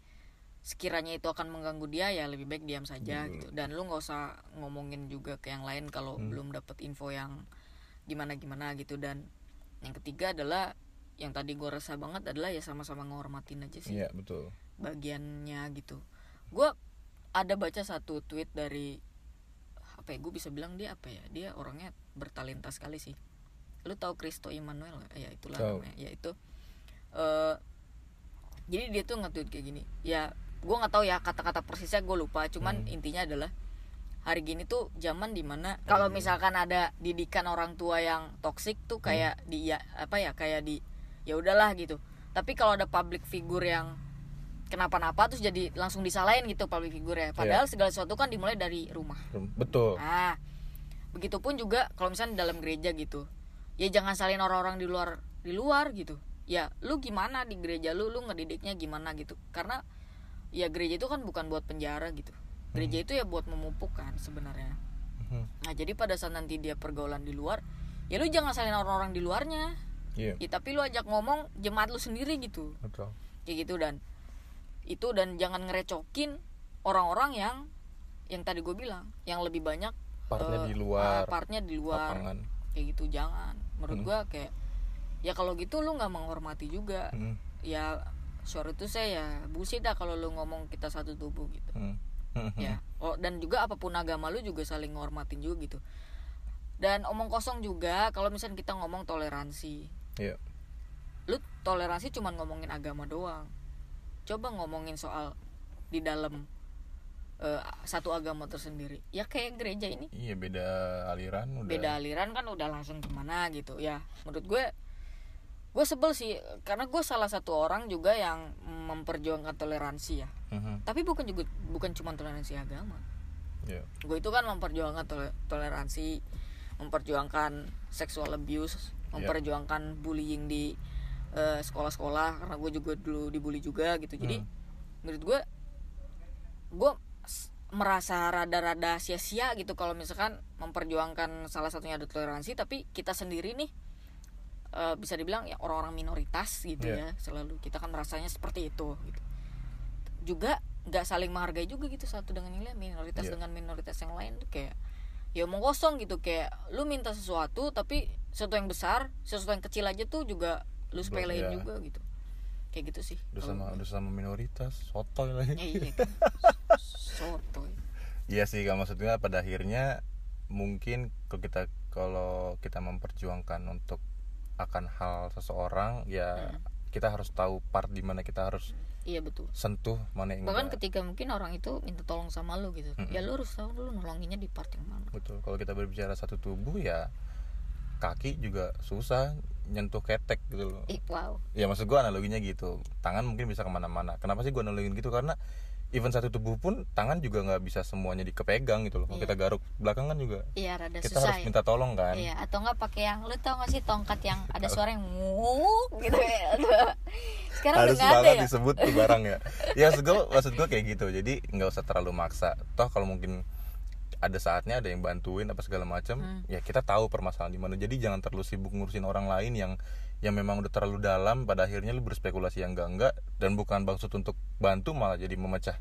sekiranya itu akan mengganggu dia ya lebih baik diam saja gitu dan lu nggak usah ngomongin juga ke yang lain kalau belum dapet info yang gimana gimana gitu dan yang ketiga adalah yang tadi gue rasa banget adalah ya sama-sama ngehormatin aja sih. Iya betul. Bagiannya gitu. Gue ada baca satu tweet dari apa ya gue bisa bilang dia apa ya dia orangnya bertalenta sekali sih. Lu tahu Kristo Immanuel? Ya itulah Tahu. namanya. Ya itu eh jadi dia tuh nge-tweet kayak gini. Ya gue nggak tahu ya kata-kata persisnya gue lupa. Cuman intinya adalah hari gini tuh zaman di mana kalau misalkan ada didikan orang tua yang toksik tuh kayak di ya apa ya kayak di ya udahlah gitu. Tapi kalau ada public figure yang kenapa-napa terus jadi langsung disalahin gitu public figure ya. Padahal segala sesuatu kan dimulai dari rumah. Betul. Nah begitupun juga kalau misalnya dalam gereja gitu ya jangan salin orang-orang di luar di luar gitu. Ya lu gimana di gereja lu? Lu ngedidiknya gimana gitu? Karena ya gereja itu kan bukan buat penjara gitu. Gereja itu ya buat memupuk kan sebenarnya. Mhm. nah jadi pada saat nanti dia pergaulan di luar ya lu jangan salin orang-orang di luarnya iya. Ya tapi lu ajak ngomong jemaat lu sendiri gitu. Betul. Kayak gitu dan. Itu dan jangan ngerecokin orang-orang yang yang tadi gue bilang yang lebih banyak partnya eh, di luar ah, partnya di luar. lapangan. Kayak gitu jangan. Menurut Hmm. gua kayak ya kalau gitu lu nggak menghormati juga. Hmm, ya sorry itu saya ya bullshit dah kalau lu ngomong kita satu tubuh gitu. Hmm, [LAUGHS] ya. Oh dan juga apa pun agama lu juga saling nghormatin juga gitu. Dan omong kosong juga kalau misalnya kita ngomong toleransi Iya. lu toleransi cuman ngomongin agama doang. Coba ngomongin soal di dalam eh, satu agama tersendiri. Ya kayak gereja ini. Iya beda aliran udah. Beda aliran kan udah langsung ke mana gitu ya. Menurut gue gue sebel sih karena gue salah satu orang juga yang memperjuangkan toleransi ya. Mhm, tapi bukan juga bukan cuma toleransi agama. Iya. gue itu kan memperjuangkan tole- toleransi memperjuangkan sexual abuse Iya. memperjuangkan bullying di eh, sekolah-sekolah karena gue juga dulu dibully juga gitu jadi Hmm. menurut gue gue merasa rada-rada sia-sia gitu kalau misalkan memperjuangkan salah satunya ada toleransi tapi kita sendiri nih eh, bisa dibilang ya orang-orang minoritas gitu Iya. ya selalu kita kan merasanya seperti itu gitu juga nggak saling menghargai juga gitu satu dengan yang lain minoritas Iya. dengan minoritas yang lain tuh kayak ya omong kosong gitu kayak lu minta sesuatu tapi sesuatu yang besar sesuatu yang kecil aja tuh juga lu sepelein iya. juga gitu kayak gitu sih udah kalau sama udah sama minoritas sotoy lagi Ya, iya kan. [LAUGHS] sotoy Iya sih kan maksudnya pada akhirnya mungkin kalau kita kalau kita memperjuangkan untuk akan hal seseorang ya Hmm. kita harus tahu part di mana kita harus iya betul. Sentuh mana yang bahkan enggak. ketika mungkin orang itu minta tolong sama lu gitu. Mm-mm. ya lu harus tahu lu nolonginnya di part yang mana. Betul. Kalau kita berbicara satu tubuh ya kaki juga susah nyentuh ketek gitu loh. Ih, wow. Ya maksud gua analoginya gitu. Tangan mungkin bisa ke mana-mana. Kenapa sih gua analogin gitu? Karena even satu tubuh pun tangan juga nggak bisa semuanya dikepegang gitu loh. Kalau Iya. kita garuk belakang kan juga iya rada kita susah harus ya. minta tolong kan. Iya, atau enggak pakai yang lu tau gak sih tongkat yang ada suara yang nguk gitu ya. [LAUGHS] Sekarang harus udah nggak ada ya. disebut tuh barang ya. Ya maksud gue maksud gue kayak gitu. Jadi nggak usah terlalu maksa. Toh kalau mungkin ada saatnya ada yang bantuin apa segala macam Hmm. ya kita tahu permasalahan di mana jadi jangan terlalu sibuk ngurusin orang lain yang yang memang udah terlalu dalam pada akhirnya lu berspekulasi yang enggak enggak dan bukan maksud untuk bantu malah jadi memecah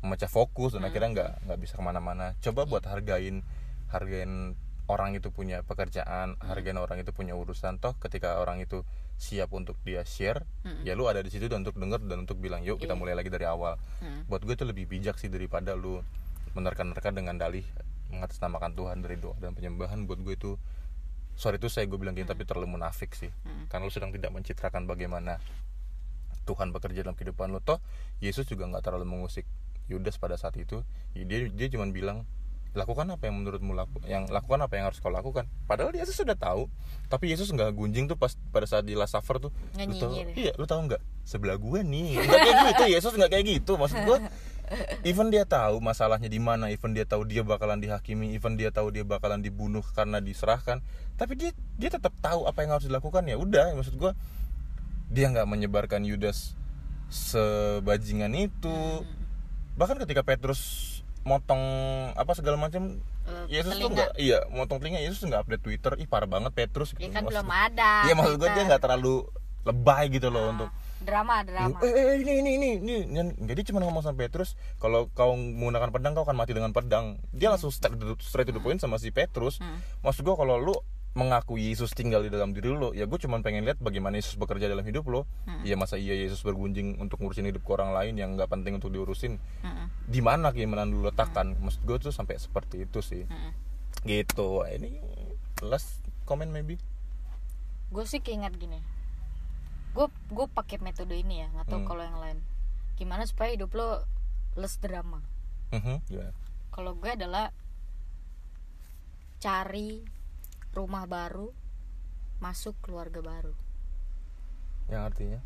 memecah fokus dan Hmm. akhirnya nggak nggak bisa ke mana-mana coba buat hargain hargain orang itu punya pekerjaan Hmm. hargain orang itu punya urusan toh ketika orang itu siap untuk dia share Mm-mm. ya lu ada di situ dan untuk denger dan untuk bilang yuk kita Iya. mulai lagi dari awal Hmm. buat gue itu lebih bijak sih daripada lu menerka-nerka dengan dalih mengatasnamakan Tuhan dari doa dan penyembahan buat gue itu sorry itu saya gue bilang gini tapi terlalu munafik sih. Hmm. karena lu sedang tidak mencitrakan bagaimana Tuhan bekerja dalam kehidupan lu. Toh Yesus juga nggak terlalu mengusik Yudas pada saat itu. Ya, dia dia cuma bilang lakukan apa yang menurutmu laku yang lakukan apa yang harus kau lakukan. Padahal Yesus sudah tahu tapi Yesus nggak gunjing tuh pas pada saat di Last Supper tuh. Lu tahu Nyanyiin. iya lu tahu nggak? Sebelah gue nih. Nggak kayak gitu Yesus nggak kayak gitu. Maksud gue [LAUGHS] even dia tahu masalahnya di mana even dia tahu dia bakalan dihakimi even dia tahu dia bakalan dibunuh karena diserahkan tapi dia dia tetap tahu apa yang harus dilakukan ya udah maksud gue dia nggak menyebarkan Yudas sebajingan itu Hmm. bahkan ketika Petrus motong apa segala macam Eh, Yesus tuh nggak iya motong telinga Yesus nggak update Twitter ih parah banget Petrus Ya gitu. kan Maksud- belum ada. Iya maksud gue dia nggak terlalu lebay gitu loh Ah, untuk drama drama. Eh, eh, ini ini ini ini. Jadi cuma ngomong sama Petrus kalau kau menggunakan pedang kau akan mati dengan pedang. Dia langsung straight to, straight to the point sama si Petrus. Hmm. maksud gua kalau lu mengaku Yesus tinggal di dalam diri lo ya gue cuma pengen lihat bagaimana Yesus bekerja dalam hidup lo Hmm. ya masa iya Yesus bergunjing untuk ngurusin hidup ke orang lain yang nggak penting untuk diurusin? Mm-mm. di mana keimanan lu letakkan? Maksud gue tuh sampai seperti itu sih. Mm-mm. gitu. Ini last comment maybe? Gue sih keinget gini gue gue pakai metode ini ya nggak tahu Hmm. kalau yang lain. Gimana supaya hidup lo less drama? Mhm, gimana? kalau gue adalah cari rumah baru masuk keluarga baru. Yang artinya?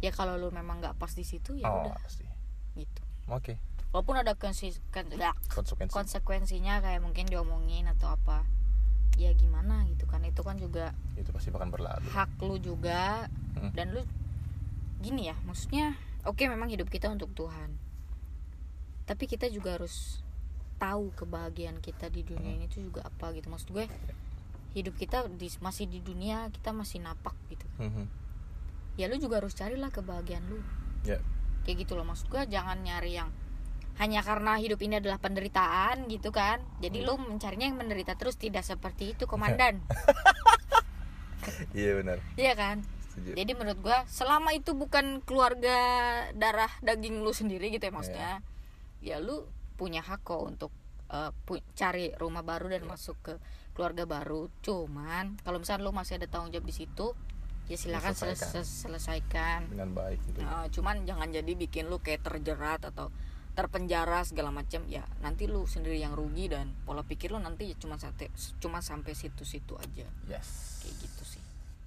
Ya kalau lu memang nggak pas di situ ya oh udah. pasti. Gitu. Oke. Walaupun ada konsi- kon- nggak, konsekuensi. konsekuensinya kayak mungkin diomongin atau apa ya gimana gitu kan itu kan juga itu pasti bakal berlalu. hak lu juga. Hmm. dan lu gini ya maksudnya oke memang hidup kita untuk Tuhan. Tapi kita juga harus tahu kebahagiaan kita di dunia ini tuh juga apa gitu. Maksud gue hidup kita di, masih di dunia kita masih napak gitu. Mhm. ya lu juga harus carilah kebahagiaan lu. Ya. Kayak gitu loh maksud gue jangan nyari yang hanya karena hidup ini adalah penderitaan gitu kan. Jadi lu mencarinya yang menderita terus tidak seperti itu komandan. [LAUGHS] Iya benar. Iya kan? Setuju. Jadi menurut gua selama itu bukan keluarga darah daging lu sendiri gitu ya maksudnya ya lu punya hak kok untuk pu- cari rumah baru dan masuk ke keluarga baru. Cuman kalau misalnya lu masih ada tanggung jawab di situ ya silakan sele- Selesaikan. se- selesaikan. Dengan baik gitu. Nah, cuman jangan jadi bikin lu kayak terjerat atau terpenjara segala macam ya nanti lu sendiri yang rugi dan pola pikir lu nanti ya cuma sate cuma sampai situ-situ aja. Yes. Kayak gitu sih.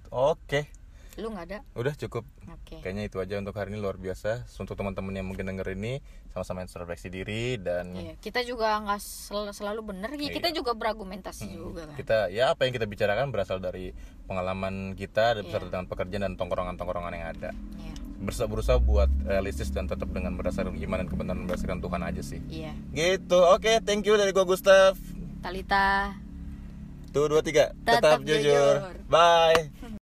Oke. Lu nggak ada? Udah cukup. Oke. Kayaknya itu aja untuk hari ini luar biasa. Untuk teman-teman yang mungkin denger ini sama-sama introspeksi diri dan Iya, kita juga nggak sel- selalu benar ya kita Iya. juga berargumentasi juga kan. Kita ya apa yang kita bicarakan berasal dari pengalaman kita dan beserta Iya. dengan pekerjaan dan tongkrongan-tongkrongan yang ada. Iya. Berusaha berusaha buat realistis dan tetap dengan berdasarkan iman dan kebenaran berdasarkan Tuhan aja sih. Iya. Gitu. Oke thank you dari gua Gustaf. Talita. Tuh dua tiga. Tetap tetap, jujur. jujur. bye